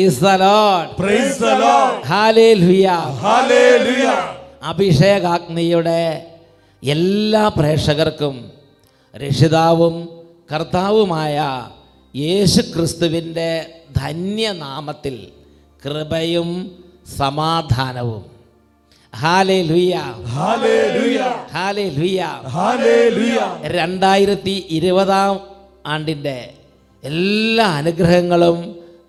Praise the lord. Hallelujah. അഭിഷേകാഗ്നിയുടെ എല്ലാ പ്രേക്ഷകർക്കും രക്ഷിതാവും കർത്താവുമായ യേശു ക്രിസ്തുവിന്റെ ധന്യനാമത്തിൽ കൃപയും സമാധാനവും ഹാലേ Hallelujah. രണ്ടായിരത്തി ഇരുപതാം ആണ്ടിന്റെ എല്ലാ അനുഗ്രഹങ്ങളും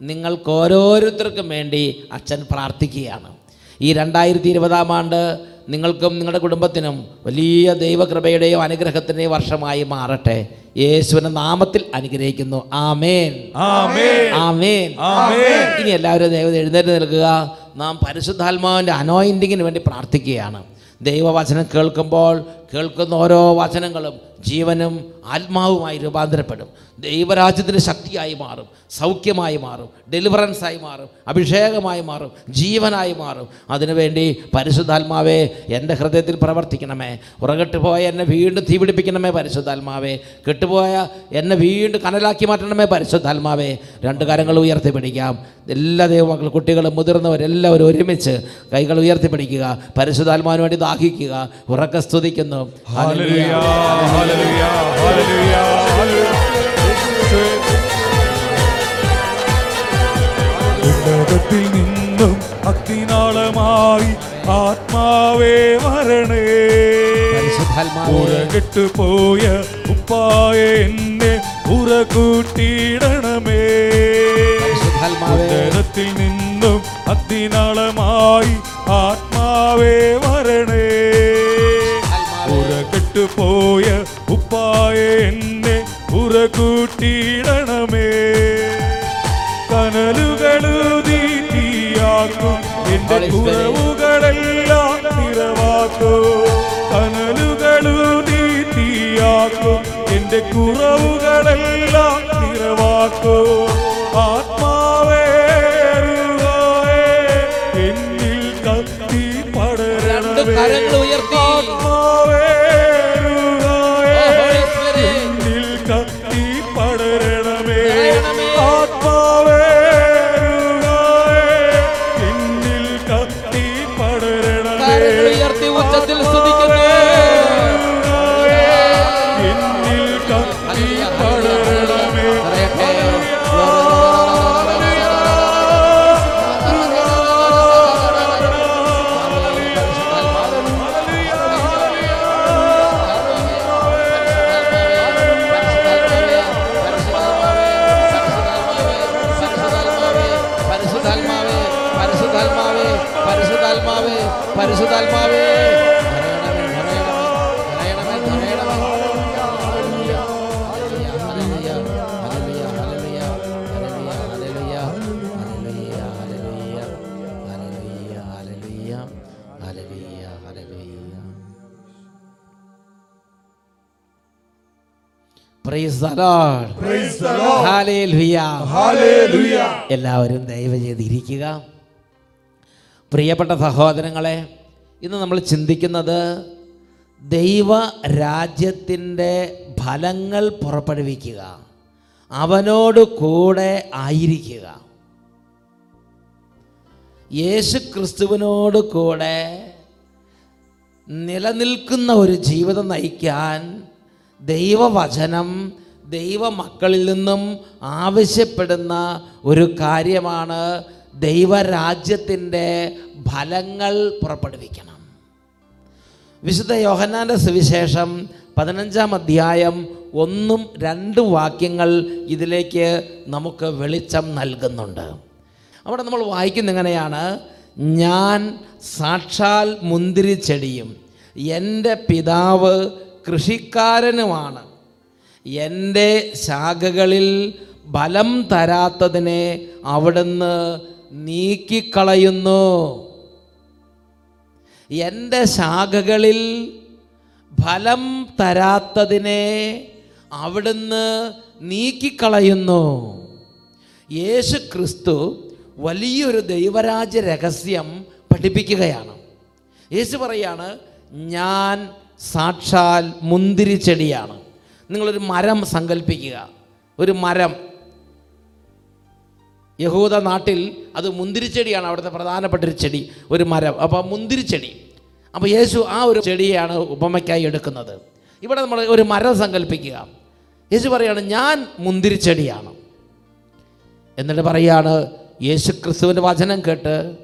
നിങ്ങൾക്ക് ഓരോരുത്തർക്കും വേണ്ടി അച്ഛൻ പ്രാർത്ഥിക്കുകയാണ്. ഈ രണ്ടായിരത്തി ഇരുപതാം ആണ്ട് നിങ്ങൾക്കും നിങ്ങളുടെ കുടുംബത്തിനും വലിയ ദൈവകൃപയുടെയും അനുഗ്രഹത്തിന്റെയും വർഷമായി മാറട്ടെ. യേശുവിന്റെ നാമത്തിൽ അനുഗ്രഹിക്കുന്നു. ആമേൻ. ആമേൻ. ആമേൻ. ആമേൻ. ഇനി എല്ലാവരും ദൈവം എഴുന്നേറ്റ് നിൽക്കുക. നാം പരിശുദ്ധാത്മാവിന്റെ അനോയിന്റിങ്ങിന് വേണ്ടി പ്രാർത്ഥിക്കുകയാണ്. ദൈവവചനം കേൾക്കുമ്പോൾ കേൾക്കുന്ന ഓരോ വചനങ്ങളും ജീവനും ആത്മാവുമായി രൂപാന്തരപ്പെടും. ദൈവരാജ്യത്തിന്റെ ശക്തിയായി മാറും സൗഖ്യമായി മാറും ഡെലിവറൻസായി മാറും അഭിഷേകമായി മാറും ജീവനായി മാറും. അതിനുവേണ്ടി പരിശുദ്ധാത്മാവേ എന്റെ ഹൃദയത്തിൽ പ്രവർത്തിക്കണമേ. ഉറകെട്ട് പോയ എന്നെ വീണ്ടും തീപിടിപ്പിക്കണമേ പരിശുദ്ധാത്മാവേ. കെട്ടുപോയ എന്നെ വീണ്ടും കനലാക്കി മാറ്റണമേ പരിശുദ്ധാത്മാവേ. രണ്ട് കാര്യങ്ങൾ ഉയർത്തി പിടിക്കാം എല്ലാ ദൈവമക്കൾ കുട്ടികളും മുതിർന്നവരെല്ലാവരും ഒരുമിച്ച് കൈകൾ ഉയർത്തി പിടിക്കുക പരിശുദ്ധാത്മാവിന് വേണ്ടി ദാഹിക്കുക. ഉറക്ക സ്തുതിക്കുന്നു. ഉന്നതത്തിൽ നിന്നും അഗ്നിനാളമായി ആത്മാവേ വരണേ പരിശുദ്ധാത്മാവേ. പോയ ഉപ്പായ എന്നെ ഉറകൂട്ടിയിടണമേ. ഉന്നതത്തിൽ നിന്നും അഗ്നിനാളമായി ആത്മാവേ വരണേ കൃപായ എന്നെ ഉറകൂട്ടിയിടണമേ കനലുകളൂതി തീയാക്കും എന്റെ കുറവുകളെല്ലാം നിറവാക്കും. കനലുകളൂതി തീയാക്കും എന്റെ കുറവുകളെല്ലാം നിറവാക്കും. ആത്മാവേ എന്നിൽ കത്തി പടരണമേ. ഉയർത്തി. എല്ലാവരും ദയവ് ചെയ്തിരിക്കുക. പ്രിയപ്പെട്ട സഹോദരങ്ങളെ ഇന്ന് നമ്മൾ ചിന്തിക്കുന്നത് ദൈവ രാജ്യത്തിന്റെ ഫലങ്ങൾ പുറപ്പെടുവിക്കുക. അവനോട് കൂടെ ആയിരിക്കുക. യേശു ക്രിസ്തുവിനോട് കൂടെ നിലനിൽക്കുന്ന ഒരു ജീവിതം നയിക്കാൻ ദൈവവചനം ദൈവമക്കളിൽ നിന്നും ആവശ്യപ്പെടുന്ന ഒരു കാര്യമാണ് ദൈവരാജ്യത്തിന്റെ ഫലങ്ങൾ പുറപ്പെടുവിക്കണം. വിശുദ്ധ യോഹന്നാന്റെ സുവിശേഷം പതിനഞ്ചാം അധ്യായം ഒന്നും രണ്ട് വാക്യങ്ങൾ ഇതിലേക്ക് നമുക്ക് വെളിച്ചം നൽകുന്നുണ്ട്. അവിടെ നമ്മൾ വായിക്കുന്ന എങ്ങനെയാണ്? ഞാൻ സാക്ഷാൽ മുന്തിരി ചെടിയും എന്റെ പിതാവ് കൃഷിക്കാരനുമാണ്. എന്റെ ശാഖകളിൽ ബലം തരാത്തതിനെ അവിടുന്ന് നീക്കിക്കളയുന്നു. എന്റെ ശാഖകളിൽ ഫലം തരാത്തതിനെ അവിടുന്ന് നീക്കിക്കളയുന്നു. യേശു ക്രിസ്തു വലിയൊരു ദൈവരാജ്യ രഹസ്യം പഠിപ്പിക്കുകയാണ്. യേശു പറയാണ് ഞാൻ സാക്ഷാൽ മുന്തിരി ചെടിയാണ്. നിങ്ങളൊരു മരം സങ്കല്പിക്കുക ഒരു മരം. യഹൂദ നാട്ടിൽ അത് മുന്തിരിച്ചെടിയാണ് അവിടുത്തെ പ്രധാനപ്പെട്ട ഒരു ചെടി. ഒരു മരം. അപ്പോൾ മുന്തിരിച്ചെടി അപ്പോൾ യേശു ആ ഒരു ചെടിയാണ് ഉപമയ്ക്കായി എടുക്കുന്നത്. ഇവിടെ നമ്മൾ ഒരു മരം സങ്കല്പിക്കുക. യേശു പറയാണ് ഞാൻ മുന്തിരിച്ചെടിയാണ് എന്നിട്ട് പറയാണ് യേശു ക്രിസ്തുവിന്റെ വചനം കേട്ട്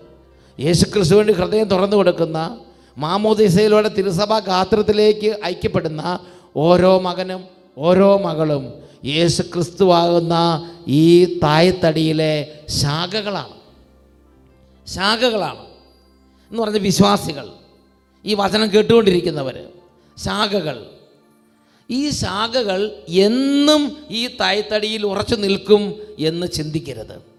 യേശു ക്രിസ്തുവിന്റെ ഹൃദയം തുറന്നു കൊടുക്കുന്ന മാമോദിസയിലൂടെ തിരുസഭാ ഗാത്രത്തിലേക്ക് ഐക്യപ്പെടുന്ന ഓരോ മകനും ഓരോ മകളും യേശു ക്രിസ്തുവാകുന്ന ഈ തായത്തടിയിലെ ശാഖകളാണ്. ശാഖകളാണ് എന്ന് പറഞ്ഞ വിശ്വാസികൾ. ഈ വചനം കേട്ടുകൊണ്ടിരിക്കുന്നവർ ശാഖകൾ. ഈ ശാഖകൾ എന്നും ഈ തായ്തടിയിൽ ഉറച്ചു നിൽക്കും എന്ന് ചിന്തിക്കരുത്.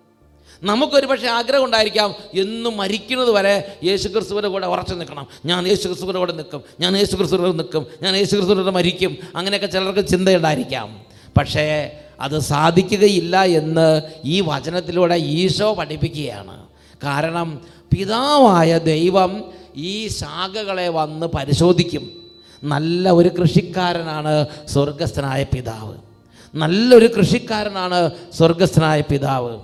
നമുക്കൊരു പക്ഷേ ആഗ്രഹം ഉണ്ടായിരിക്കാം എന്നും മരിക്കുന്നത് വരെ യേശു ക്രിസ്തുവിന്റെ കൂടെ ഉറച്ചു നിൽക്കണം. ഞാൻ യേശു ക്രിസ്തുവിന്റെ കൂടെ നിൽക്കും ഞാൻ യേശു ക്രിസ്തുവിനോട് നിൽക്കും ഞാൻ യേശു ക്രിസ്തുവിനോട് മരിക്കും. അങ്ങനെയൊക്കെ ചിലർക്ക് ചിന്തയുണ്ടായിരിക്കാം. പക്ഷേ അത് സാധിക്കുകയില്ല എന്ന് ഈ വചനത്തിലൂടെ ഈശോ പഠിപ്പിക്കുകയാണ്. കാരണം പിതാവായ ദൈവം ഈ ശാഖകളെ വന്ന് പരിശോധിക്കും. നല്ല ഒരു കൃഷിക്കാരനാണ് സ്വർഗസ്ഥനായ പിതാവ്. നല്ലൊരു കൃഷിക്കാരനാണ് സ്വർഗസ്ഥനായ പിതാവ്.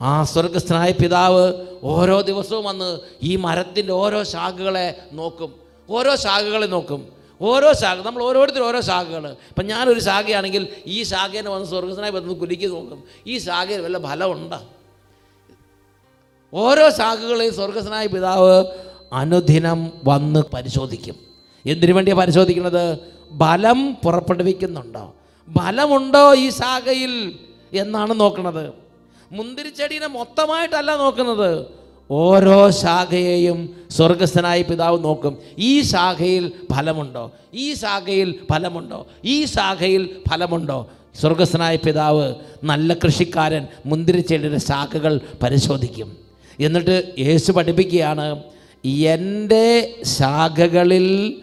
ആ സ്വർഗസ്ഥനായ പിതാവ് ഓരോ ദിവസവും വന്ന് ഈ മരത്തിന്റെ ഓരോ ശാഖകളെ നോക്കും. ഓരോ ശാഖകളെ നോക്കും. ഓരോ ശാഖ നമ്മൾ ഓരോരുത്തരും ഓരോ ശാഖകൾ ഇപ്പം ഞാനൊരു ശാഖയാണെങ്കിൽ ഈ ശാഖേനെ വന്ന് സ്വർഗസ്ഥനായി വന്ന് കുലുക്കി നോക്കും. ഈ ശാഖയിൽ വല്ല ഫലമുണ്ടോ ഓരോ ശാഖകളെയും സ്വർഗസ്ഥനായ പിതാവ് അനുദിനം വന്ന് പരിശോധിക്കും. എന്തിനു വേണ്ടിയാണ് പരിശോധിക്കുന്നത്? ബലം പുറപ്പെടുവിക്കുന്നുണ്ടോ? ബലമുണ്ടോ ഈ ശാഖയിൽ എന്നാണ് നോക്കുന്നത് മുന്തിരിച്ചെടീനെ മൊത്തമായിട്ടല്ല നോക്കുന്നത്. ഓരോ ശാഖയെയും സ്വർഗസ്ഥനായ പിതാവ് നോക്കും. ഈ ശാഖയിൽ ഫലമുണ്ടോ? ഈ ശാഖയിൽ ഫലമുണ്ടോ? ഈ ശാഖയിൽ ഫലമുണ്ടോ? സ്വർഗസ്ഥനായ പിതാവ് നല്ല കൃഷിക്കാരൻ മുന്തിരിച്ചെടിയുടെ ശാഖകൾ പരിശോധിക്കും. എന്നിട്ട് യേശു പഠിപ്പിക്കുകയാണ് എന്റെ ശാഖകളിൽ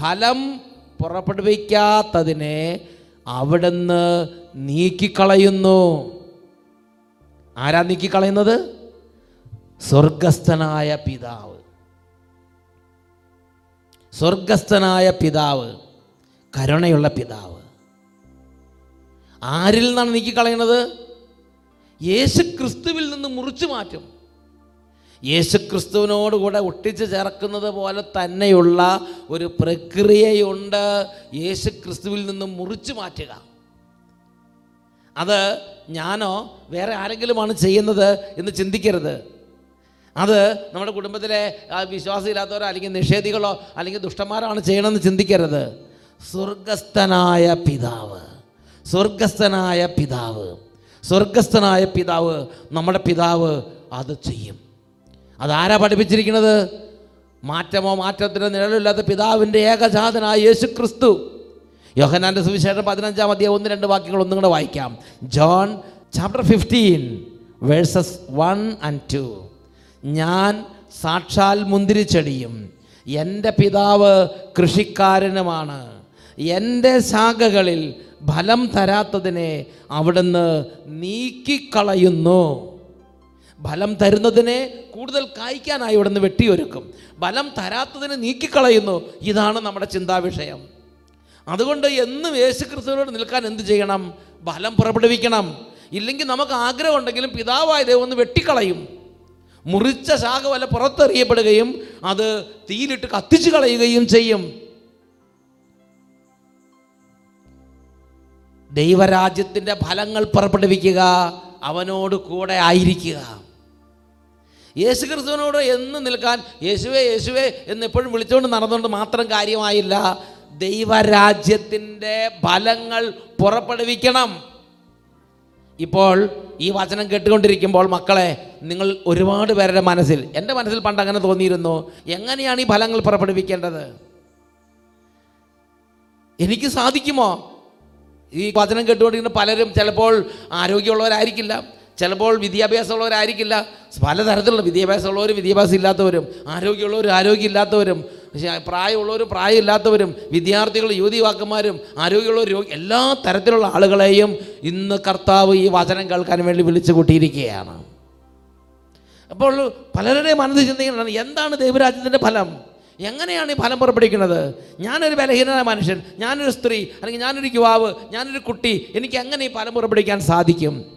ഫലം പുറപ്പെടുവിക്കാത്തതിനെ അവിടുന്ന് നീക്കിക്കളയുന്നു. ആരാ നീക്കിക്കളയുന്നത്? സ്വർഗസ്ഥനായ പിതാവ്. സ്വർഗസ്ഥനായ പിതാവ് കരുണയുള്ള പിതാവ്. ആരിൽ നിന്നാണ് നീക്കിക്കളയുന്നത്? യേശു ക്രിസ്തുവിൽ നിന്ന് മുറിച്ചു മാറ്റും യേശു ഒട്ടിച്ചു ചേർക്കുന്നത് പോലെ തന്നെയുള്ള ഒരു പ്രക്രിയയുണ്ട് യേശുക്രിസ്തുവിൽ നിന്നും മുറിച്ചു മാറ്റുക. അത് ഞാനോ വേറെ ആരെങ്കിലുമാണ് ചെയ്യുന്നത് എന്ന് ചിന്തിക്കരുത്. അത് നമ്മുടെ കുടുംബത്തിലെ വിശ്വാസമില്ലാത്തവരോ അല്ലെങ്കിൽ നിഷേധികളോ അല്ലെങ്കിൽ ദുഷ്ടന്മാരാണ് ചെയ്യണമെന്ന് ചിന്തിക്കരുത്. സ്വർഗസ്ഥനായ പിതാവ് സ്വർഗസ്ഥനായ പിതാവ് സ്വർഗസ്ഥനായ പിതാവ് നമ്മുടെ പിതാവ് അത് ചെയ്യും. അതാരാ പഠിപ്പിച്ചിരിക്കുന്നത്? മാറ്റമോ മാറ്റത്തിനോ നിഴലില്ലാത്ത പിതാവിന്റെ ഏകജാതനായ യേശു ക്രിസ്തു യോഹനാന്റെ സുവിശേഷം പതിനഞ്ചാം അധ്യായം ഒന്ന് രണ്ട് വാക്യങ്ങൾ ഒന്നും കൂടെ വായിക്കാം. John chapter fifteen verses one and two. ഞാൻ സാക്ഷാൽ മുന്തിരിച്ചെടിയും എന്റെ പിതാവ് കൃഷിക്കാരനുമാണ്. എന്റെ ശാഖകളിൽ ഫലം തരാത്തതിനെ അവിടുന്ന് നീക്കിക്കളയുന്നു. ഫലം തരുന്നതിനെ കൂടുതൽ കായ്ക്കാനായി ഇവിടുന്ന് വെട്ടിയൊരുക്കും. ഫലം തരാത്തതിനെ നീക്കിക്കളയുന്നു. ഇതാണ് നമ്മുടെ ചിന്താവിഷയം. അതുകൊണ്ട് എന്നും യേശു ക്രിസ്തുവിനോട് നിൽക്കാൻ എന്ത് ചെയ്യണം? ഫലം പുറപ്പെടുവിക്കണം. ഇല്ലെങ്കിൽ നമുക്ക് ആഗ്രഹമുണ്ടെങ്കിലും പിതാവായ ദൈവം ഒന്ന് വെട്ടിക്കളയും. മുറിച്ച ശാഖ വല്ല പുറത്തെറിയപ്പെടുകയും അത് തീയിലിട്ട് കത്തിച്ചു കളയുകയും ചെയ്യും. ദൈവരാജ്യത്തിന്റെ ഫലങ്ങൾ പുറപ്പെടുവിക്കുക അവനോട് കൂടെ ആയിരിക്കുക. യേശു ക്രിസ്തുവിനോട് എന്ന് നിൽക്കാൻ യേശുവേ യേശുവേ എന്ന് എപ്പോഴും വിളിച്ചുകൊണ്ട് നടന്നുകൊണ്ട് മാത്രം കാര്യമായില്ല. ദൈവരാജ്യത്തിന്റെ ഫലങ്ങൾ പുറപ്പെടുവിക്കണം. ഇപ്പോൾ ഈ വചനം കേട്ടുകൊണ്ടിരിക്കുമ്പോൾ മക്കളെ നിങ്ങൾ ഒരുപാട് പേരുടെ മനസ്സിൽ എന്റെ മനസ്സിൽ പണ്ട് അങ്ങനെ തോന്നിയിരുന്നു. എങ്ങനെയാണ് ഈ ഫലങ്ങൾ പുറപ്പെടുവിക്കേണ്ടത്? എനിക്ക് സാധിക്കുമോ? ഈ വചനം കേട്ടുകൊണ്ടിരിക്കുന്ന പലരും ചിലപ്പോൾ ആരോഗ്യമുള്ളവരായിരിക്കില്ല. ചിലപ്പോൾ വിദ്യാഭ്യാസമുള്ളവരായിരിക്കില്ല. പലതരത്തിലുള്ള വിദ്യാഭ്യാസമുള്ളവരും വിദ്യാഭ്യാസം ഇല്ലാത്തവരും ആരോഗ്യമുള്ളവരും ആരോഗ്യമില്ലാത്തവരും പക്ഷേ പ്രായമുള്ളവരും പ്രായമില്ലാത്തവരും വിദ്യാർത്ഥികൾ യുവതിവാക്കന്മാരും ആരോഗ്യമുള്ളവർ രോഗി എല്ലാ തരത്തിലുള്ള ആളുകളെയും ഇന്ന് കർത്താവ് ഈ വചനം കേൾക്കാൻ വേണ്ടി വിളിച്ചു കൂട്ടിയിരിക്കുകയാണ്. അപ്പോൾ പലരുടെയും മനസ്സിൽ ചിന്തിക്കുന്നതാണ് എന്താണ് ദൈവരാജ്യത്തിന്റെ ഫലം? എങ്ങനെയാണ് ഈ ഫലം പുറപ്പെടുവിക്കുന്നത്? ഞാനൊരു ബലഹീനനായ മനുഷ്യൻ ഞാനൊരു സ്ത്രീ അല്ലെങ്കിൽ ഞാനൊരു യുവാവ് ഞാനൊരു കുട്ടി എനിക്ക് എങ്ങനെ ഈ ഫലം പുറപ്പെടുവിക്കാൻ സാധിക്കും?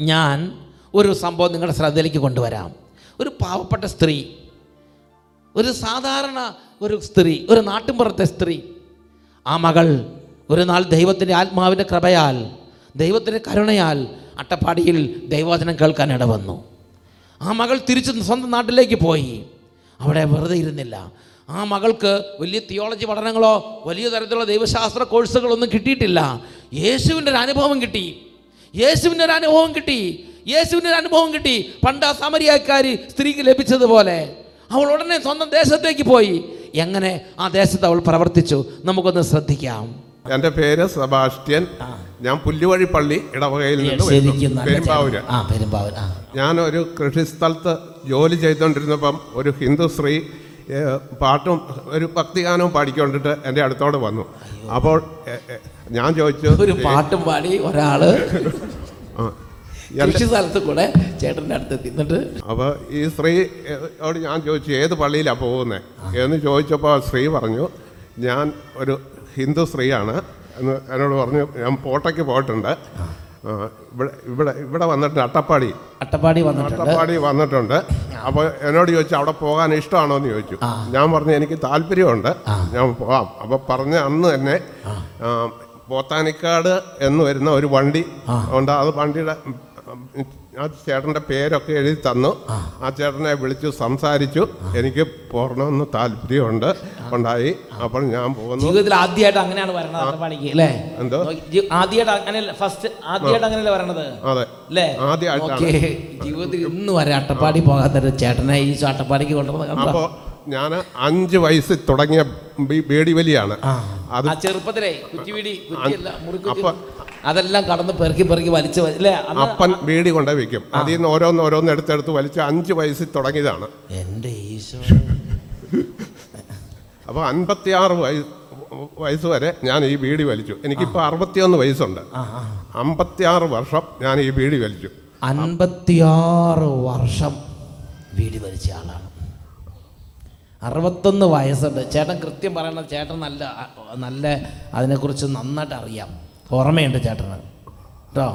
ഞാൻ ഒരു സംഭവം നിങ്ങളുടെ ശ്രദ്ധയിലേക്ക് കൊണ്ടുവരാം. ഒരു പാവപ്പെട്ട സ്ത്രീ ഒരു സാധാരണ ഒരു സ്ത്രീ ഒരു നാട്ടിൻപുറത്തെ സ്ത്രീ ആ മകൾ ഒരു നാൾ ദൈവത്തിന്റെ ആത്മാവിന്റെ കൃപയാൽ ദൈവത്തിന്റെ കരുണയാൽ അട്ടപ്പാടിയിൽ ദൈവവചനം കേൾക്കാൻ ഇടവന്നു ആ മകൾ തിരിച്ച് സ്വന്തം നാട്ടിലേക്ക് പോയി. അവിടെ വെറുതെ ഇരുന്നില്ല. ആ മകൾക്ക് വലിയ തിയോളജി പഠനങ്ങളോ വലിയ തരത്തിലുള്ള ദൈവശാസ്ത്ര കോഴ്സുകളൊന്നും കിട്ടിയിട്ടില്ല. യേശുവിന്റെ ഒരു അനുഭവം കിട്ടി. യേശുവിന്റെ ഒരു അനുഭവം കിട്ടി. യേശുവിന്റെ ഒരു അനുഭവം കിട്ടി. പണ്ട് ആ സമരിയാക്കാരി സ്ത്രീക്ക് ലഭിച്ചതുപോലെ അവൾ ഉടനെ സ്വന്തം ദേശത്തേക്ക് പോയി. എങ്ങനെ ആ ദേശത്ത് അവൾ പ്രവർത്തിച്ചു? നമുക്കൊന്ന് ശ്രദ്ധിക്കാം. എന്റെ പേര് സെബാസ്റ്റ്യൻ. ഞാൻ പുല്ലുവഴി പള്ളി ഇടവകയിൽ നിന്ന് പെരുമ്പാവൂര്. ഞാൻ ഒരു കൃഷിസ്ഥലത്ത് ജോലി ചെയ്തുകൊണ്ടിരുന്നപ്പം ഒരു ഹിന്ദു സ്ത്രീ പാട്ടും ഒരു ഭക്തിഗാനവും പാടിക്കൊണ്ടിട്ട് എന്റെ അടുത്തോട് വന്നു. അപ്പോൾ ഞാൻ ചോദിച്ചു ഒരു പാട്ടും പാടി ഒരാൾ കൃഷി സ്ഥലത്ത് കൂടെ ചേട്ടന്റെ അടുത്ത് എത്തിന്നിട്ട് അപ്പോൾ ഈ സ്ത്രീ ഏ, ഞാൻ ചോദിച്ചു ഏത് പള്ളിയിലാണ് പോകുന്നത് എന്ന് ചോദിച്ചപ്പോൾ ആ സ്ത്രീ പറഞ്ഞു ഞാൻ ഒരു ഹിന്ദു സ്ത്രീയാണ്. എന്ന് എന്നോട് പറഞ്ഞു ഞാൻ പോട്ടയ്ക്ക് പോയിട്ടുണ്ട്. ഇവിടെ ഇവിടെ ഇവിടെ വന്നിട്ട് അട്ടപ്പാടി. അട്ടപ്പാടി അട്ടപ്പാടി വന്നിട്ടുണ്ട്. അപ്പോൾ എന്നോട് ചോദിച്ചു അവിടെ പോകാൻ ഇഷ്ടമാണോ എന്ന് ചോദിച്ചു ഞാൻ പറഞ്ഞു എനിക്ക് താല്പര്യമുണ്ട്. ഞാൻ പോവാം. അപ്പോൾ പറഞ്ഞ അന്ന് തന്നെ പോത്താനിക്കാട് എന്ന് വരുന്ന ഒരു വണ്ടി ഉണ്ട്. അത് വണ്ടിയുടെ ആ ചേട്ടന്റെ പേരൊക്കെ എഴുതി തന്നു. ആ. ചേട്ടനെ വിളിച്ചു സംസാരിച്ചു. എനിക്ക് പോരണമെന്ന് താല്പര്യമുണ്ട്. ഉണ്ടായി. അപ്പോൾ ഞാൻ പോകുന്നു. ജീവിതത്തിൽ ആദ്യമായിട്ട് അങ്ങനെയാണ് വരണത് അല്ലേ? എന്തോ? ആദ്യമായിട്ട് അങ്ങനെ ഫസ്റ്റ് ആദ്യമായിട്ട് അങ്ങനെയല്ലേ വരണത്? അതെ. അല്ലേ? ആദ്യമായിട്ടാണ്. ഓക്കേ. ജീവിതത്തിൽ ഇന്ന് വരെ അട്ടപ്പാടി പോകാത്തൊരു ചേട്ടനെ ഈ അട്ടപ്പാടിക്ക് കൊണ്ടുവന്ന് അപ്പോൾ ഞാൻ അഞ്ച് വയസ്സിൽ തുടങ്ങിയ ബേടി വലിയാണ്. ആ. അത് ചെറുപ്പത്തിലേ കുറ്റിവീടി അപ്പൊ- അതെല്ലാം കടന്ന് പെറുക്കി പെറുക്കി വലിച്ചു അല്ലേ അപ്പൻ ബീഡി കൊണ്ടേ വെക്കും. അതിൽ നിന്ന് ഓരോന്ന് ഓരോന്ന് എടുത്തെടുത്ത് വലിച്ച് അഞ്ച് വയസ്സിൽ തുടങ്ങിയതാണ്. എന്റെ ഈശോ. അപ്പോൾ അൻപത്തിയാറ് വയസ്സ് വയസ്സ് വരെ ഞാൻ ഈ ബീഡി വലിച്ചു. എനിക്കിപ്പോൾ അറുപത്തിയൊന്ന് വയസ്സുണ്ട്. അമ്പത്തിയാറ് വർഷം ഞാൻ ഈ ബീഡി വലിച്ചു. അൻപത്തിയാറ് വർഷം വീടി വലിച്ച ആളാണ്. അറുപത്തൊന്ന് വയസ്സുണ്ട്. ചേട്ടൻ കൃത്യം പറയണത് ചേട്ടൻ നല്ല നല്ല അതിനെക്കുറിച്ച് നന്നായിട്ട് അറിയാം. ഓർമ്മയുണ്ട് ചേട്ടന്. കേട്ടോ?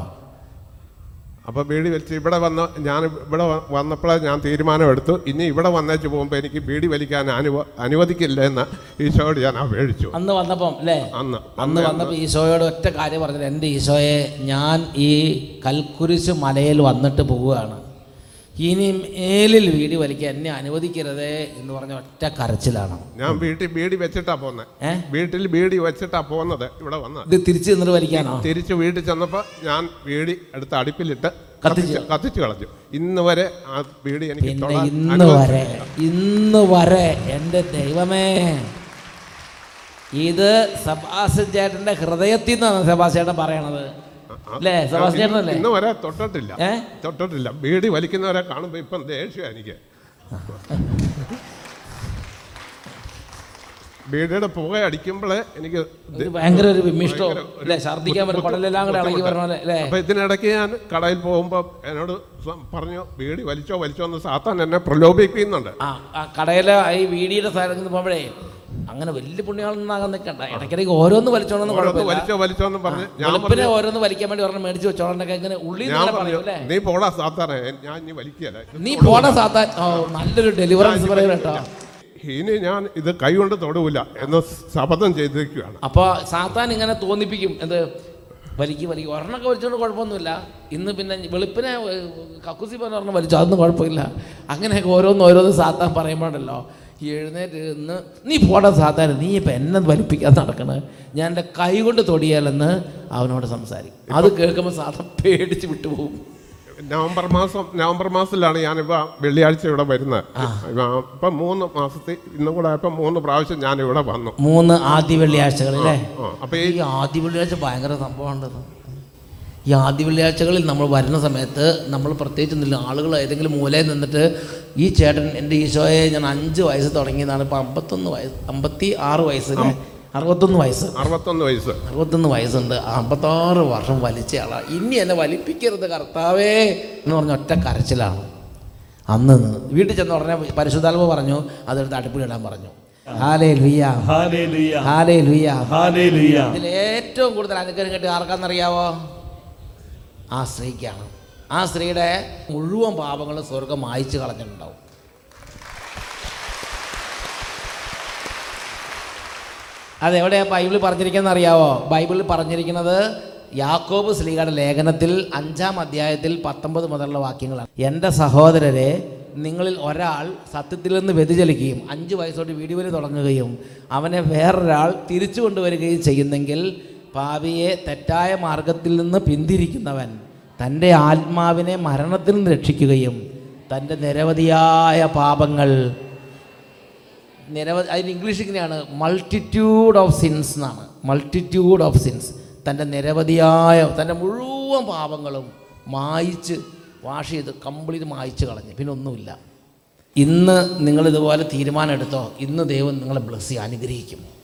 അപ്പോൾ ബീഡി വലിച്ച് ഇവിടെ വന്ന ഞാൻ ഇവിടെ വന്നപ്പോഴേ ഞാൻ തീരുമാനമെടുത്തു. ഇനി ഇവിടെ വന്നേച്ച് പോകുമ്പോൾ എനിക്ക് ബീഡി വലിക്കാൻ അനുവ അനുവദിക്കില്ല എന്ന് ഈശോയോട് ഞാൻ അപേക്ഷിച്ചു. അന്ന് വന്നപ്പം അല്ലേ? അന്ന് അന്ന് വന്നപ്പോൾ ഈശോയോട് ഒറ്റ കാര്യം പറഞ്ഞത് എന്റെ ഈശോയെ ഞാൻ ഈ കൽക്കുരിശ് മലയിൽ വന്നിട്ട് പോവുകയാണ്. ഇനി മേലിൽ വീട് വലിക്കാൻ എന്നെ അനുവദിക്കരുതേ എന്ന് പറഞ്ഞ ഒറ്റ കരച്ചിലാണ്. ഞാൻ വീട്ടിൽ ബീഡി വെച്ചിട്ടാ പോന്നെ. വീട്ടിൽ ബീഡി വെച്ചിട്ടാ പോന്നത്. ഇവിടെ വന്നത്. ഇത് തിരിച്ചു നിന്നിട്ട് വലിക്കാനോ? തിരിച്ചു വീട്ടിൽ ചെന്നപ്പോ ഞാൻ വീടി എടുത്ത് അടുപ്പിലിട്ട് കത്തിച്ചു. കത്തിച്ച് കളഞ്ഞു. ഇന്ന് വരെ ആ ബീഡി എനിക്ക് ഇന്ന് വരെ ഇന്ന് വരെ എന്റെ ദൈവമേ. ഇത് സബാസ് ചേട്ടന്റെ ഹൃദയത്തിൽ നിന്നാണ് സബാസ് ചേട്ടൻ പറയണത്. അല്ലേ സബാസ് ചേട്ടനല്ലേ ഇന്ന് വരെ തൊട്ടിട്ടില്ല. തൊട്ടിട്ടില്ല. ബീഡി വലിക്കുന്നവരെ കാണുമ്പോൾ ഇപ്പം ദേഷ്യം എനിക്ക്. ബീഡിയുടെ പുക അടിക്കുമ്പോഴേ എനിക്ക് ഭയങ്കര ഒരു വിമിഷ്ടോ അല്ലേ ഛർദ്ദിക്കാൻ പറ്റും കുടലെല്ലാം കൂടെ ഇളകി വരണ അല്ലേ അപ്പൊ ഇതിനിടയ്ക്ക് ഞാൻ കടയിൽ പോകുമ്പോൾ എന്നോട് പറഞ്ഞു ബീഡി വലിച്ചോ വലിച്ചോ എന്ന് സാത്താൻ എന്നെ പ്രലോഭിപ്പിക്കുന്നുണ്ട്. ആ കടയിലെ ഈ വീടിയുടെ സ്ഥലത്ത് പോകുമ്പോഴേ അങ്ങനെ വലിയ പുണ്യാളൊന്നാകാൻ നിൽക്കണ്ട. ഇടയ്ക്കിടയ്ക്ക് ഓരോന്ന് വലിച്ചോണെന്ന് ഓരോന്ന് വലിച്ചോ പറഞ്ഞ് ഞാൻ വെളുപ്പിനെ ഓരോന്ന് വലിക്കാൻ വേണ്ടി ഒരെണ്ണം മേടിച്ച് വെച്ചോണ്ടൊക്കെ ഇങ്ങനെ ഉള്ളി ഞാൻ പറഞ്ഞു നീ പോടാ സാത്താനെ ഞാൻ ഇനി വലിക്കുകയല്ല നീ പോണ സാത്താൻ ഓ നല്ലൊരു ഡെലിവറൻസ് പറയുക കേട്ടോ. ഇനി ഞാൻ ഇത് കൈകൊണ്ട് തൊടുവില്ല എന്ന് ശപഥം ചെയ്തിരിക്കുകയാണ്. അപ്പോൾ സാത്താൻ ഇങ്ങനെ തോന്നിപ്പിക്കും എന്ത്? വലിക്ക് വലിക്കും. ഒരെണ്ണമൊക്കെ വലിച്ചോണ്ട് കുഴപ്പമൊന്നുമില്ല. ഇന്ന് പിന്നെ വെളുപ്പിനെ കക്കുസി കക്കൂസി പറഞ്ഞ ഒരെണ്ണം വലിച്ചു അതൊന്നും കുഴപ്പമില്ല. അങ്ങനെയൊക്കെ ഓരോന്ന് ഓരോന്ന് സാത്താൻ പറയുമ്പോഴല്ലോ എഴുന്നേറ്റ് നിന്ന് നീ പോടാ സാധാരണ നീ ഇപ്പം എന്നെ വലിപ്പിക്കാൻ നടക്കണത് ഞാൻ എന്റെ കൈ കൊണ്ട് തൊടിയാലെന്ന് അവനോട് സംസാരിക്കും. അത് കേൾക്കുമ്പോൾ സാധാ പേടിച്ച് വിട്ടുപോകും. നവംബർ മാസം നവംബർ മാസത്തിലാണ് ഞാനിപ്പോൾ വെള്ളിയാഴ്ച ഇവിടെ വരുന്നത്. ഇപ്പം മൂന്ന് മാസത്തിൽ ഇന്നും കൂടെ ഇപ്പം മൂന്ന് പ്രാവശ്യം ഞാൻ ഇവിടെ വന്നു. മൂന്ന് ആദ്യ വെള്ളിയാഴ്ചകളല്ലേ അപ്പം ഈ ആദ്യ വെള്ളിയാഴ്ച ഭയങ്കര സംഭവമുണ്ടെന്ന് ഈ ആദ്യ വെള്ളിയാഴ്ചകളിൽ നമ്മൾ വരുന്ന സമയത്ത് നമ്മൾ പ്രത്യേകിച്ച് ഒന്നുമില്ല ആളുകൾ ഏതെങ്കിലും മൂലയിൽ നിന്നിട്ട് ഈ ചേട്ടൻ എന്റെ ഈശോയെ ഞാൻ അഞ്ച് വയസ്സ് തുടങ്ങിയതാണ് ഇപ്പോൾ അമ്പത്തൊന്ന് വയസ്സ് അമ്പത്തി ആറ് വയസ്സിന് അറുപത്തൊന്ന് വയസ്സ്. അറുപത്തൊന്ന് വയസ്സ്. അറുപത്തൊന്ന് വയസ്സുണ്ട്. അമ്പത്താറ് വർഷം വലിച്ച ആളാണ് ഇനി എന്നെ വലിപ്പിക്കരുത് കർത്താവേ എന്ന് പറഞ്ഞ ഒറ്റ കരച്ചിലാണ്. അന്ന്. വീട്ടിൽ ചെന്ന് ഉടനെ പരിശുദ്ധാത്മ പറഞ്ഞു അതെടുത്ത് അടുപ്പിലിടാൻ പറഞ്ഞു. ഇതിൽ ഏറ്റവും കൂടുതൽ അനുഗ്രഹം കിട്ടി ആർക്കാണെന്നറിയാവോ? ആ സ്ത്രീക്കാണ് ആ സ്ത്രീയുടെ മുഴുവൻ പാപങ്ങൾ സ്വർഗം മായച്ചു കളഞ്ഞിട്ടുണ്ടാവും. അതെവിടെയാ ബൈബിളിൽ പറഞ്ഞിരിക്കുന്നത് അറിയാവോ? ബൈബിളിൽ പറഞ്ഞിരിക്കുന്നത് യാക്കോബ് സ്ലീഗയുടെ ലേഖനത്തിൽ അഞ്ചാം അധ്യായത്തിൽ പത്തൊമ്പത് മുതലുള്ള വാക്യങ്ങളാണ്. എന്റെ സഹോദരരെ നിങ്ങളിൽ ഒരാൾ സത്യത്തിൽ നിന്ന് വ്യതിചലിക്കുകയും അഞ്ച് വയസ്സോട്ട് വീഡിയോയിൽ തുടങ്ങുകയും അവനെ വേറൊരാൾ തിരിച്ചു കൊണ്ടുവരികയും ചെയ്യുന്നെങ്കിൽ പാപിയെ തെറ്റായ മാർഗത്തിൽ നിന്ന് പിന്തിരിക്കുന്നവൻ തന്റെ ആത്മാവിനെ മരണത്തിൽ നിന്ന് രക്ഷിക്കുകയും തന്റെ നിരവധിയായ പാപങ്ങൾ നിരവധി അതിന് ഇംഗ്ലീഷ് ഇങ്ങനെയാണ് മൾട്ടിറ്റ്യൂഡ് ഓഫ് സിൻസ് എന്നാണ്. മൾട്ടിറ്റ്യൂഡ് ഓഫ് സിൻസ് തന്റെ നിരവധിയായ തന്റെ മുഴുവൻ പാപങ്ങളും മായിച്ച് വാഷ് ചെയ്ത് കംപ്ലീറ്റ് മായിച്ച് കളഞ്ഞു. പിന്നെ ഒന്നുമില്ല. ഇന്ന് നിങ്ങളിതുപോലെ തീരുമാനം എടുത്തോ? ഇന്ന് ദൈവം നിങ്ങളെ ബ്ലസ് അനുഗ്രഹിക്കും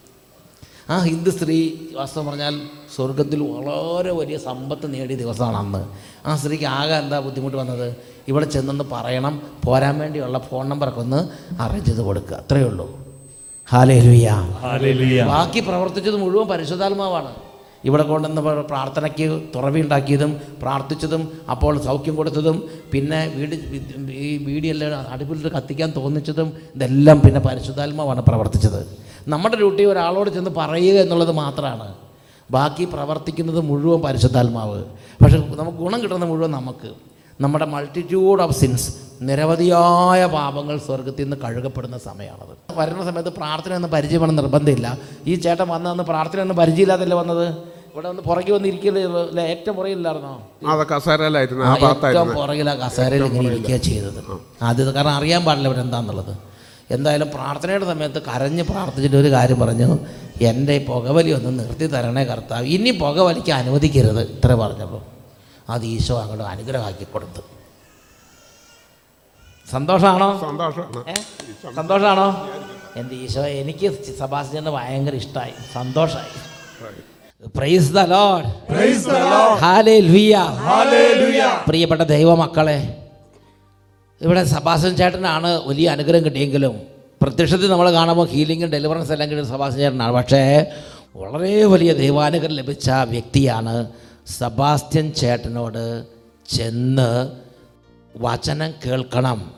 ആ ഹിന്ദു സ്ത്രീ വാസ്തവം പറഞ്ഞാൽ സ്വർഗത്തിൽ വളരെ വലിയ സമ്പത്ത് നേടിയ ദിവസമാണ് അന്ന് ആ സ്ത്രീക്ക് ആകെ എന്താ ബുദ്ധിമുട്ട് വന്നത്? ഇവിടെ ചെന്നൊന്ന് പറയണം പോരാൻ വേണ്ടിയുള്ള ഫോൺ നമ്പറൊക്കെ ഒന്ന് അറേഞ്ച് ചെയ്ത് കൊടുക്കുക. അത്രയേ ഉള്ളൂ. ഹാലേ ലുയ്യ ഹല്ലേലൂയ ബാക്കി പ്രവർത്തിച്ചത് മുഴുവൻ പരിശുദ്ധാത്മാവാണ്. ഇവിടെ കൊണ്ടുവന്ന പ്ര- പ്രാർത്ഥനയ്ക്ക് തുറവിയുണ്ടാക്കിയതും പ്രാർത്ഥിച്ചതും അപ്പോൾ സൗഖ്യം കൊടുത്തതും പിന്നെ വീട് ഈ വീടിയെല്ലാം അടുപ്പിൽ കത്തിക്കാൻ തോന്നിച്ചതും ഇതെല്ലാം പിന്നെ പരിശുദ്ധാത്മാവാണ് പ്രവർത്തിച്ചത്. നമ്മുടെ ഡ്യൂട്ടി ഒരാളോട് ചെന്ന് പറയുക എന്നുള്ളത് മാത്രമാണ് ബാക്കി പ്രവർത്തിക്കുന്നത് മുഴുവൻ പരിശുദ്ധാത്മാവ്. പക്ഷെ നമുക്ക് ഗുണം കിട്ടുന്നത് മുഴുവൻ നമുക്ക്. നമ്മുടെ മൾട്ടിറ്റ്യൂഡ് ഓഫ് സിൻസ് നിരവധിയായ പാപങ്ങൾ സ്വർഗത്തിൽ നിന്ന് കഴുകപ്പെടുന്ന സമയമാണത്. വരുന്ന സമയത്ത് പ്രാർത്ഥന ഒന്നും പരിചയമാണ് നിർബന്ധമില്ല. ഈ ചേട്ടൻ വന്നന്ന് പ്രാർത്ഥന ഒന്നും പരിചയമില്ലാതല്ലേ വന്നത്? ഇവിടെ വന്ന് പുറകെ വന്ന് ഇരിക്കില്ല ഏറ്റവും പുറകില്ലായിരുന്നോ ഏറ്റവും പുറകിലാണ് കസേരയിൽ ഇങ്ങനെ ഇരിക്കുക ചെയ്തത്. അത് കാരണം അറിയാൻ പാടില്ല ഇവരെന്താന്നുള്ളത്. എന്തായാലും പ്രാർത്ഥനയുടെ സമയത്ത് കരഞ്ഞ് പ്രാർത്ഥിച്ചിട്ട് ഒരു കാര്യം പറഞ്ഞു. എന്റെ പുകവലി ഒന്ന് നിർത്തി തരണേ കർത്താവ്. ഇനി പുകവലിക്ക് അനുവദിക്കരുത്. ഇത്ര പറഞ്ഞപ്പോൾ. അത് ഈശോ അങ്ങോട്ട് അനുഗ്രഹമാക്കി കൊടുത്തു. സന്തോഷമാണോ? സന്തോഷമാണ്. സന്തോഷമാണോ? എന്റെ ഈശോ എനിക്ക് സബാസ്റ്റിനെ ഭയങ്കര ഇഷ്ടമായി. സന്തോഷമായി. Praise the. Hallelujah Hallelujah. പ്രിയപ്പെട്ട ദൈവമക്കളെ ഇവിടെ സഭാസൻ ചേട്ടനാണ് വലിയ അനുഗ്രഹം കിട്ടിയെങ്കിലും പ്രത്യക്ഷത്തിൽ നമ്മൾ കാണുമ്പോൾ ഹീലിങ്ങും ഡെലിവറൻസ് എല്ലാം കിട്ടിയ സഭാസൻ ചേട്ടനാണ്. പക്ഷേ വളരെ വലിയ ദൈവാനുഗ്രഹം ലഭിച്ച വ്യക്തിയാണ് സബാസ്റ്റ്യൻ ചേട്ടനോട് ചെന്ന് വചനം കേൾക്കണം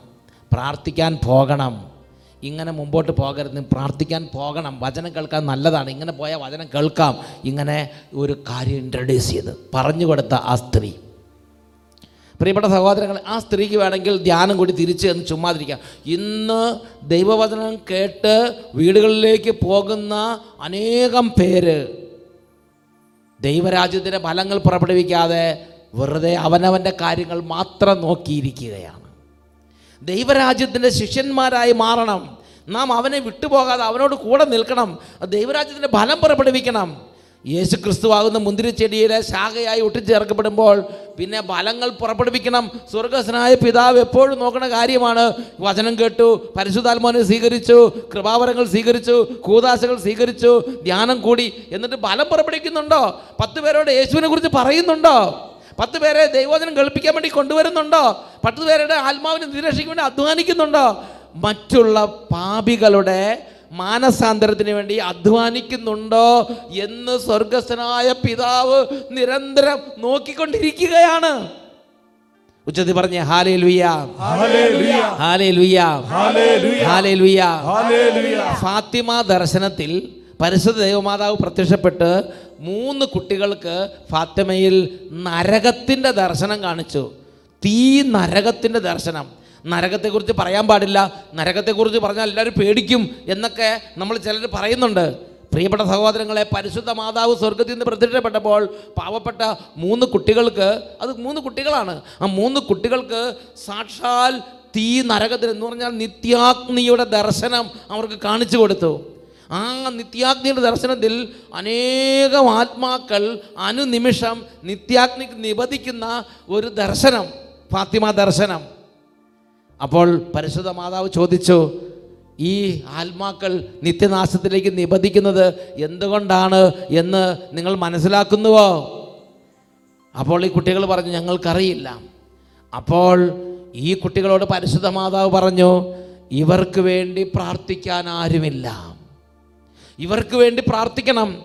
പ്രാർത്ഥിക്കാൻ പോകണം. ഇങ്ങനെ മുമ്പോട്ട് പോകരുത് പ്രാർത്ഥിക്കാൻ പോകണം. വചനം കേൾക്കാൻ നല്ലതാണ്. ഇങ്ങനെ പോയാൽ വചനം കേൾക്കാം. ഇങ്ങനെ ഒരു കാര്യം ഇൻട്രൊഡ്യൂസ് ചെയ്ത് പറഞ്ഞു കൊടുത്ത ആ സ്ത്രീ പ്രിയപ്പെട്ട സഹോദരങ്ങൾ ആ സ്ത്രീക്ക് വേണമെങ്കിൽ ധ്യാനം കൂടി തിരിച്ച് എന്ന് ചുമ്മാതിരിക്കാം. ഇന്ന് ദൈവവചനം കേട്ട് വീടുകളിലേക്ക് പോകുന്ന അനേകം പേര് ദൈവരാജ്യത്തിന്റെ ഫലങ്ങൾ പുറപ്പെടുവിക്കാതെ വെറുതെ അവനവന്റെ കാര്യങ്ങൾ മാത്രം നോക്കിയിരിക്കുകയാണ്. ദൈവരാജ്യത്തിന്റെ ശിഷ്യന്മാരായി മാറണം. നാം അവനെ വിട്ടുപോകാതെ അവനോട് കൂടെ നിൽക്കണം. ദൈവരാജ്യത്തിന്റെ ഫലം പുറപ്പെടുവിക്കണം. യേശു ക്രിസ്തുവാകുന്ന മുന്തിരിച്ചെടിയിലെ ശാഖയായി ഒട്ടിച്ചേർക്കപ്പെടുമ്പോൾ പിന്നെ ഫലങ്ങൾ പുറപ്പെടുവിക്കണം. സ്വർഗസ്വനായ പിതാവ് എപ്പോഴും നോക്കുന്ന കാര്യമാണ്. വചനം കേട്ടു പരിശുദ്ധാത്മാവിനെ സ്വീകരിച്ചു കൃപാവരങ്ങൾ സ്വീകരിച്ചു കൂതാശകൾ സ്വീകരിച്ചു ധ്യാനം കൂടി. എന്നിട്ട് ഫലം പുറപ്പെടുവിക്കുന്നുണ്ടോ? പത്ത് പേരോട് യേശുവിനെ കുറിച്ച് പറയുന്നുണ്ടോ? പത്ത് പേരെ ദൈവോചനം കേൾപ്പിക്കാൻ വേണ്ടി കൊണ്ടുവരുന്നുണ്ടോ? പത്ത് പേരുടെ ആത്മാവിനെ നിരീക്ഷിക്കാൻ വേണ്ടി അധ്വാനിക്കുന്നുണ്ടോ? മറ്റുള്ള പാപികളുടെ മാനസാന്തരത്തിന് വേണ്ടി അധ്വാനിക്കുന്നുണ്ടോ എന്ന് സ്വർഗസ്ഥനായ പിതാവ് നിരന്തരം നോക്കിക്കൊണ്ടിരിക്കുകയാണ്. ഉച്ചത്തിൽ പറഞ്ഞ ഹാലേ ലുയ്യ. ഹാലേ ലുയ്യ ഫാത്തിമ ദർശനത്തിൽ പരിശുദ്ധ ദൈവമാതാവ് പ്രത്യക്ഷപ്പെട്ട് മൂന്ന് കുട്ടികൾക്ക് ഫാത്തിമയിൽ നരകത്തിന്റെ ദർശനം കാണിച്ചു. തീ നരകത്തിന്റെ ദർശനം. നരകത്തെക്കുറിച്ച് പറയാൻ പാടില്ല. നരകത്തെക്കുറിച്ച് പറഞ്ഞാൽ എല്ലാവരും പേടിക്കും എന്നൊക്കെ നമ്മൾ ചിലർ പറയുന്നുണ്ട്. പ്രിയപ്പെട്ട സഹോദരങ്ങളെ പരിശുദ്ധ മാതാവ് സ്വർഗത്തിൽ നിന്ന് പ്രത്യക്ഷപ്പെട്ടപ്പോൾ പാവപ്പെട്ട മൂന്ന് കുട്ടികൾക്ക് അത് മൂന്ന് കുട്ടികളാണ്. ആ മൂന്ന് കുട്ടികൾക്ക് സാക്ഷാൽ തീ നരകത്തിൽ എന്ന് പറഞ്ഞാൽ നിത്യാഗ്നിയുടെ ദർശനം അവർക്ക് കാണിച്ചു കൊടുത്തു. ആ നിത്യാഗ്നിയുടെ ദർശനത്തിൽ അനേകം ആത്മാക്കൾ അനുനിമിഷം നിത്യാഗ്നിക്ക് നിബദിക്കുന്ന ഒരു ദർശനം ഫാത്തിമ ദർശനം. അപ്പോൾ പരിശുദ്ധ മാതാവ് ചോദിച്ചു ഈ ആത്മാക്കൾ നിത്യനാശത്തിലേക്ക് നിബന്ധിക്കുന്നത് എന്തുകൊണ്ടാണ് എന്ന് നിങ്ങൾ മനസ്സിലാക്കുന്നുവോ? അപ്പോൾ ഈ കുട്ടികൾ പറഞ്ഞു ഞങ്ങൾക്കറിയില്ല. അപ്പോൾ ഈ കുട്ടികളോട് പരിശുദ്ധ മാതാവ് പറഞ്ഞു ഇവർക്ക് വേണ്ടി പ്രാർത്ഥിക്കാൻ ആരുമില്ല. ഇവർക്ക് വേണ്ടി പ്രാർത്ഥിക്കണം.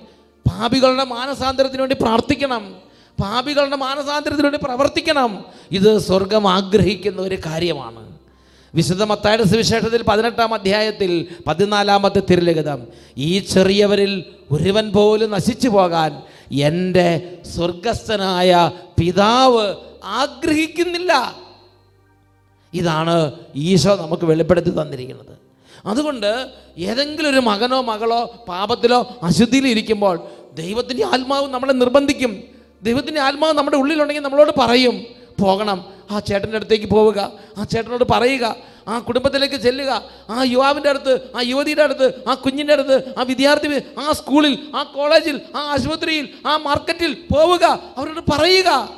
പാപികളുടെ മാനസാന്തരത്തിന് വേണ്ടി പ്രാർത്ഥിക്കണം. പാപികളുടെ മാനസാന്തരത്തിന് വേണ്ടി പ്രവർത്തിക്കണം. ഇത് സ്വർഗം ആഗ്രഹിക്കുന്ന ഒരു കാര്യമാണ്. വിശുദ്ധ മത്തായുടെ സുവിശേഷത്തിൽ പതിനെട്ടാം അധ്യായത്തിൽ പതിനാലാമത്തെ തിരുലിഖിതം. ഈ ചെറിയവരിൽ ഒരുവൻ പോലും നശിച്ചു പോകാൻ എന്റെ സ്വർഗസ്ഥനായ പിതാവ് ആഗ്രഹിക്കുന്നില്ല. ഇതാണ് ഈശോ നമുക്ക് വെളിപ്പെടുത്തി തന്നിരിക്കുന്നത്. അതുകൊണ്ട് ഏതെങ്കിലും ഒരു മകനോ മകളോ പാപത്തിലോ അശുദ്ധിയിലോ ഇരിക്കുമ്പോൾ ദൈവത്തിന്റെ ആത്മാവ് നമ്മളെ നിർബന്ധിക്കും. ദൈവത്തിന്റെ ആത്മാവ് നമ്മുടെ ഉള്ളിലുണ്ടെങ്കിൽ നമ്മളോട് പറയും. പോകണം. ആ ചേട്ടന്റെ അടുത്തേക്ക് പോവുക. ആ ചേട്ടനോട് പറയുക. ആ കുടുംബത്തിലേക്ക് ചെല്ലുക. ആ യുവാവിന്റെ അടുത്ത് ആ യുവതിയുടെ അടുത്ത് ആ കുഞ്ഞിന്റെ അടുത്ത് ആ വിദ്യാർത്ഥി ആ സ്കൂളിൽ ആ കോളേജിൽ ആ ആശുപത്രിയിൽ ആ മാർക്കറ്റിൽ പോവുക. അവരോട് പറയുക.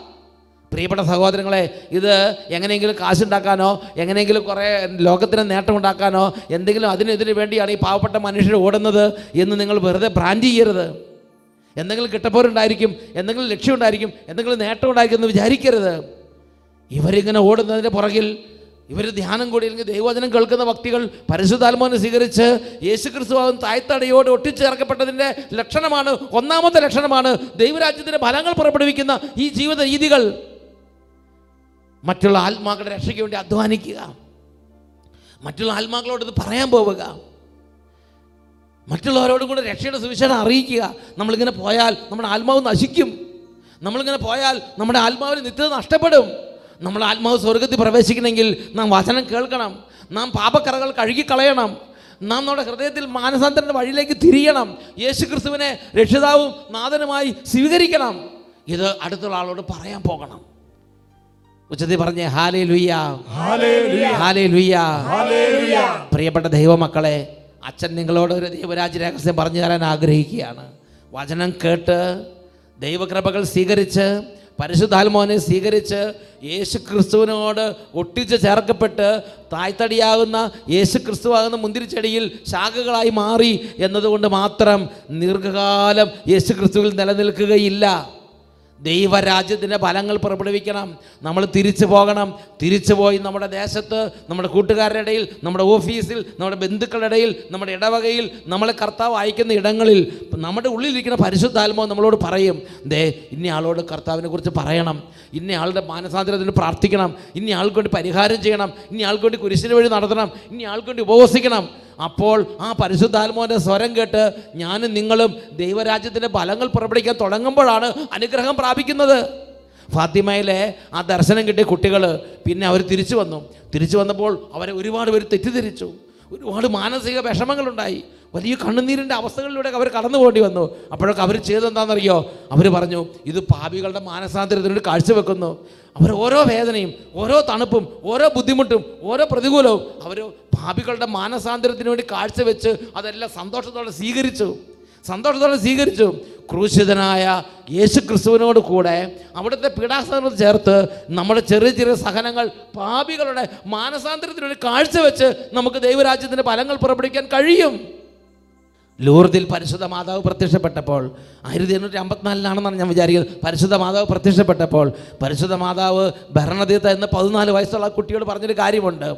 പ്രിയപ്പെട്ട സഹോദരങ്ങളെ ഇത് എങ്ങനെയെങ്കിലും കാശുണ്ടാക്കാനോ എങ്ങനെയെങ്കിലും കുറേ ലോകത്തിന് നേട്ടം ഉണ്ടാക്കാനോ എന്തെങ്കിലും അതിനെതിരെ വേണ്ടിയാണ് ഈ പാവപ്പെട്ട മനുഷ്യർ ഓടുന്നത് എന്ന് നിങ്ങൾ വെറുതെ ബ്രാൻഡ് ചെയ്യരുത്. എന്തെങ്കിലും കിട്ടപ്പോരുണ്ടായിരിക്കും എന്തെങ്കിലും ലക്ഷ്യമുണ്ടായിരിക്കും എന്തെങ്കിലും നേട്ടം ഉണ്ടായിരിക്കും എന്ന് വിചാരിക്കരുത്. ഇവരിങ്ങനെ ഓടുന്നതിന്റെ പുറകിൽ ഇവർ ധ്യാനം കൂടി അല്ലെങ്കിൽ ദൈവവചനം കേൾക്കുന്ന ഭക്തികൾ പരിശുദ്ധാത്മാവിനെ സ്വീകരിച്ച് യേശുക്രിസ്തുവാകും തായ്തടയോട് ഒട്ടിച്ചേർക്കപ്പെട്ടതിന്റെ ലക്ഷണമാണ് ഒന്നാമത്തെ ലക്ഷണമാണ് ദൈവരാജ്യത്തിന്റെ ഫലങ്ങൾ പുറപ്പെടുവിക്കുന്ന ഈ ജീവിത രീതികൾ. മറ്റുള്ള ആത്മാക്കളുടെ രക്ഷയ്ക്ക് വേണ്ടി അധ്വാനിക്കുക. മറ്റുള്ള ആത്മാക്കളോട് ഇത് പറയാൻ പോവുക. മറ്റുള്ളവരോടും കൂടെ രക്ഷയുടെ സുവിശേഷം അറിയിക്കുക. നമ്മളിങ്ങനെ പോയാൽ നമ്മുടെ ആത്മാവ് നശിക്കും. നമ്മളിങ്ങനെ പോയാൽ നമ്മുടെ ആത്മാവിന് നിത്യത നഷ്ടപ്പെടും. നമ്മുടെ ആത്മാവ് സ്വർഗത്തിൽ പ്രവേശിക്കണമെങ്കിൽ നാം വചനം കേൾക്കണം. നാം പാപക്കറകൾ കഴുകിക്കളയണം. നാം നമ്മുടെ ഹൃദയത്തിൽ മാനസാന്തരന്റെ വഴിയിലേക്ക് തിരിയണം. യേശു ക്രിസ്തുവിനെ രക്ഷിതാവും നാഥനുമായി സ്വീകരിക്കണം. ഇത് അടുത്തുള്ള ആളോട് പറയാൻ പോകണം. ഉച്ചത്തിൽ പറഞ്ഞേ ഹാലേ ലുയ്യ ഹാലേ ലുയ്യ പ്രിയപ്പെട്ട ദൈവമക്കളെ അച്ഛൻ നിങ്ങളോട് ഒരു ദൈവരാജ്യ രഹസ്യം പറഞ്ഞു തരാൻ ആഗ്രഹിക്കുകയാണ്. വചനം കേട്ട് ദൈവകൃപകൾ സ്വീകരിച്ച് പരിശുദ്ധാത്മാവിനെ സ്വീകരിച്ച് യേശു ക്രിസ്തുവിനോട് ഒട്ടിച്ച് ചേർക്കപ്പെട്ട് തായ്തടിയാകുന്ന യേശു ക്രിസ്തുവാകുന്ന മുന്തിരിച്ചെടിയിൽ ശാഖകളായി മാറി എന്നതുകൊണ്ട് മാത്രം ദീർഘകാലം യേശു ക്രിസ്തുവിൽ നിലനിൽക്കുകയില്ല. ദൈവരാജ്യത്തിന്റെ ഫലങ്ങൾ പുറപ്പെടുവിക്കണം. നമ്മൾ തിരിച്ചു പോകണം. തിരിച്ചു പോയി നമ്മുടെ ദേശത്ത് നമ്മുടെ കൂട്ടുകാരുടെ ഇടയിൽ നമ്മുടെ ഓഫീസിൽ നമ്മുടെ ബന്ധുക്കളുടെ ഇടയിൽ നമ്മുടെ ഇടവകയിൽ നമ്മളെ കർത്താവ് അയക്കുന്ന ഇടങ്ങളിൽ നമ്മുടെ ഉള്ളിലിരിക്കുന്ന പരിശുദ്ധാത്മാവ് നമ്മളോട് പറയും ദേ ഇന്ന ആളോട് കർത്താവിനെ കുറിച്ച് പറയണം. ഇന്ന ആളുടെ മാനസാന്തരത്തിന് പ്രാർത്ഥിക്കണം. ഇന്ന ആൾക്ക് വേണ്ടി പരിഹാരം ചെയ്യണം. ഇന്ന ആൾക്ക് വേണ്ടി കുരിശിന് വഴി നടത്തണം. ഇന്ന ആൾക്ക് ഉപവസിക്കണം. അപ്പോൾ ആ പരിശുദ്ധാത്മാവിന്റെ സ്വരം കേട്ട് ഞാനും നിങ്ങളും ദൈവരാജ്യത്തിന്റെ ഫലങ്ങൾ പുറപ്പെടുവിക്കാൻ തുടങ്ങുമ്പോഴാണ് അനുഗ്രഹം പ്രാപിക്കുന്നത്. ഫാത്തിമയിലെ ആ ദർശനം കിട്ടിയ കുട്ടികൾ പിന്നെ അവർ തിരിച്ചു വന്നു. തിരിച്ചു വന്നപ്പോൾ അവരെ ഒരുപാട് പേര് തെറ്റിദ്ധരിച്ചു. ഒരുപാട് മാനസിക വിഷമങ്ങളുണ്ടായി. വലിയ കണ്ണുനീരിന്റെ അവസ്ഥകളിലൂടെ അവർ കടന്നു പോകേണ്ടി വന്നു. അപ്പോഴൊക്കെ അവർ ചെയ്തെന്താണെന്നറിയോ അവർ പറഞ്ഞു ഇത് പാപികളുടെ മാനസാന്തരത്തിനോട് കാഴ്ചവെക്കുന്നു. അവർ ഓരോ വേദനയും ഓരോ തണുപ്പും ഓരോ ബുദ്ധിമുട്ടും ഓരോ പ്രതികൂലവും അവർ പാപികളുടെ മാനസാന്തരത്തിന് വേണ്ടി കാഴ്ചവെച്ച് അതെല്ലാം സന്തോഷത്തോടെ സ്വീകരിച്ചു. സന്തോഷത്തോടെ സ്വീകരിച്ചു. ക്രൂശിതനായ യേശു ക്രിസ്തുവിനോട് കൂടെ അവിടുത്തെ പീഡാസനങ്ങൾ ചേർത്ത് നമ്മുടെ ചെറിയ ചെറിയ സഹനങ്ങൾ പാപികളുടെ മാനസാന്തരത്തിനുവേണ്ടി കാഴ്ചവെച്ച് നമുക്ക് ദൈവരാജ്യത്തിന്റെ ഫലങ്ങൾ പുറപ്പെടുവിക്കാൻ കഴിയും. ലൂർദിൽ പരിശുദ്ധ മാതാവ് പ്രത്യക്ഷപ്പെട്ടപ്പോൾ ആയിരത്തി എണ്ണൂറ്റി അമ്പത്തിനാലിലാണെന്നാണ് ഞാൻ വിചാരിക്കുന്നത്. പരിശുദ്ധ മാതാവ് പ്രത്യക്ഷപ്പെട്ടപ്പോൾ പരിശുദ്ധ മാതാവ് ഭരണതീർത്ഥ എന്ന പതിനാല് വയസ്സുള്ള കുട്ടിയോട് പറഞ്ഞൊരു കാര്യമുണ്ട്.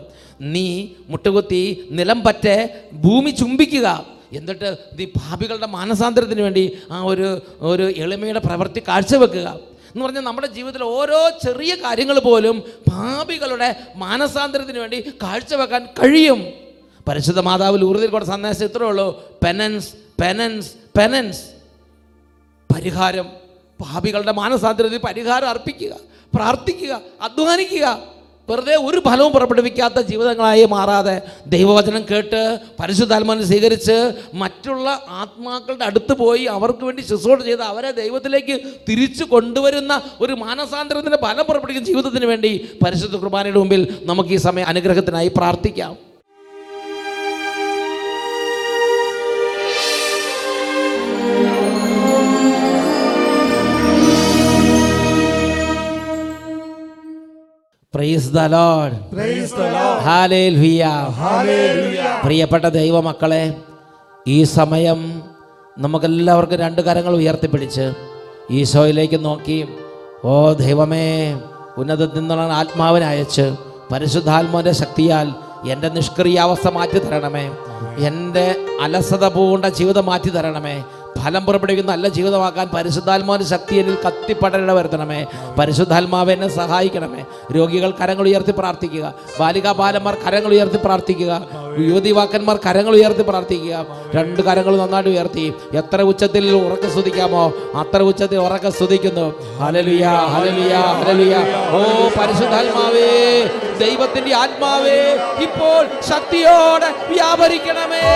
നീ മുട്ടുകുത്തി നിലം പറ്റെ ഭൂമി ചുംബിക്കുക. എന്നിട്ട് നീ പാപികളുടെ മാനസാന്തരത്തിന് വേണ്ടി ആ ഒരു ഒരു എളിമയുടെ പ്രവൃത്തി കാഴ്ചവെക്കുക. എന്ന് പറഞ്ഞാൽ നമ്മുടെ ജീവിതത്തിലെ ഓരോ ചെറിയ കാര്യങ്ങൾ പോലും പാപികളുടെ മാനസാന്തരത്തിന് വേണ്ടി കാഴ്ചവെക്കാൻ കഴിയും. പരിശുദ്ധ മാതാവ് ലൂർദിൽ കൂടെ സന്ദേശം ഇത്രേ ഉള്ളൂ. പെനൻസ് പെനൻസ് പെനൻസ് പരിഹാരം. പാപികളുടെ മാനസാന്തരത്തിൽ പരിഹാരം അർപ്പിക്കുക പ്രാർത്ഥിക്കുക അധ്വാനിക്കുക. വെറുതെ ഒരു ഫലവും പുറപ്പെടുവിക്കാത്ത ജീവിതങ്ങളായി മാറാതെ ദൈവവചനം കേട്ട് പരിശുദ്ധാത്മാനെ സ്വീകരിച്ച് മറ്റുള്ള ആത്മാക്കളുടെ അടുത്ത് പോയി അവർക്ക് വേണ്ടി ശുശ്രൂഷ ചെയ്ത് അവരെ ദൈവത്തിലേക്ക് തിരിച്ചു കൊണ്ടുവരുന്ന ഒരു മാനസാന്തരത്തിന്റെ ഫലം പുറപ്പെടുവിക്കുന്ന ജീവിതത്തിന് വേണ്ടി പരിശുദ്ധ കുർബാനയുടെ മുമ്പിൽ നമുക്ക് ഈ സമയം അനുഗ്രഹത്തിനായി പ്രാർത്ഥിക്കാം. പ്രിയപ്പെട്ട ദൈവമക്കളെ ഈ സമയം നമുക്കെല്ലാവർക്കും രണ്ട് കരങ്ങൾ ഉയർത്തിപ്പിടിച്ച് ഈശോയിലേക്ക് നോക്കി ഓ ദൈവമേ ഉന്നതത്തിൽ നിന്നുള്ള ആത്മാവിനെ അയച്ച് പരിശുദ്ധാത്മാവിന്റെ ശക്തിയാൽ എന്റെ നിഷ്ക്രിയാവസ്ഥ മാറ്റി തരണമേ എന്റെ അലസത പൂണ്ട ജീവിതം മാറ്റി തരണമേ ഫലം പുറപ്പെടുവിക്കുന്ന നല്ല ജീവിതമാക്കാൻ പരിശുദ്ധാത്മാവിന്റെ ശക്തി എന്നിൽ കത്തിപ്പടരണ വരുത്തണമേ. പരിശുദ്ധാത്മാവ് എന്നെ സഹായിക്കണമേ. രോഗികൾ കരങ്ങൾ ഉയർത്തി പ്രാർത്ഥിക്കുക. ബാലികാ ബാലന്മാർ കരങ്ങൾ ഉയർത്തി പ്രാർത്ഥിക്കുക. യുവതിവാക്കന്മാർ കരങ്ങൾ ഉയർത്തി പ്രാർത്ഥിക്കുക. രണ്ട് കരങ്ങൾ നന്നായിട്ട് ഉയർത്തി. എത്ര ഉച്ചത്തിൽ ഉറക്ക സ്തുതിക്കാമോ? അത്ര ഉച്ചത്തിൽ ഉറക്ക സ്തുതിക്കുന്നു. ഓ പരിശുദ്ധാത്മാവേ ദൈവത്തിന്റെ ആത്മാവേ ഇപ്പോൾ ശക്തിയോടെ വ്യാപരിക്കണമേ.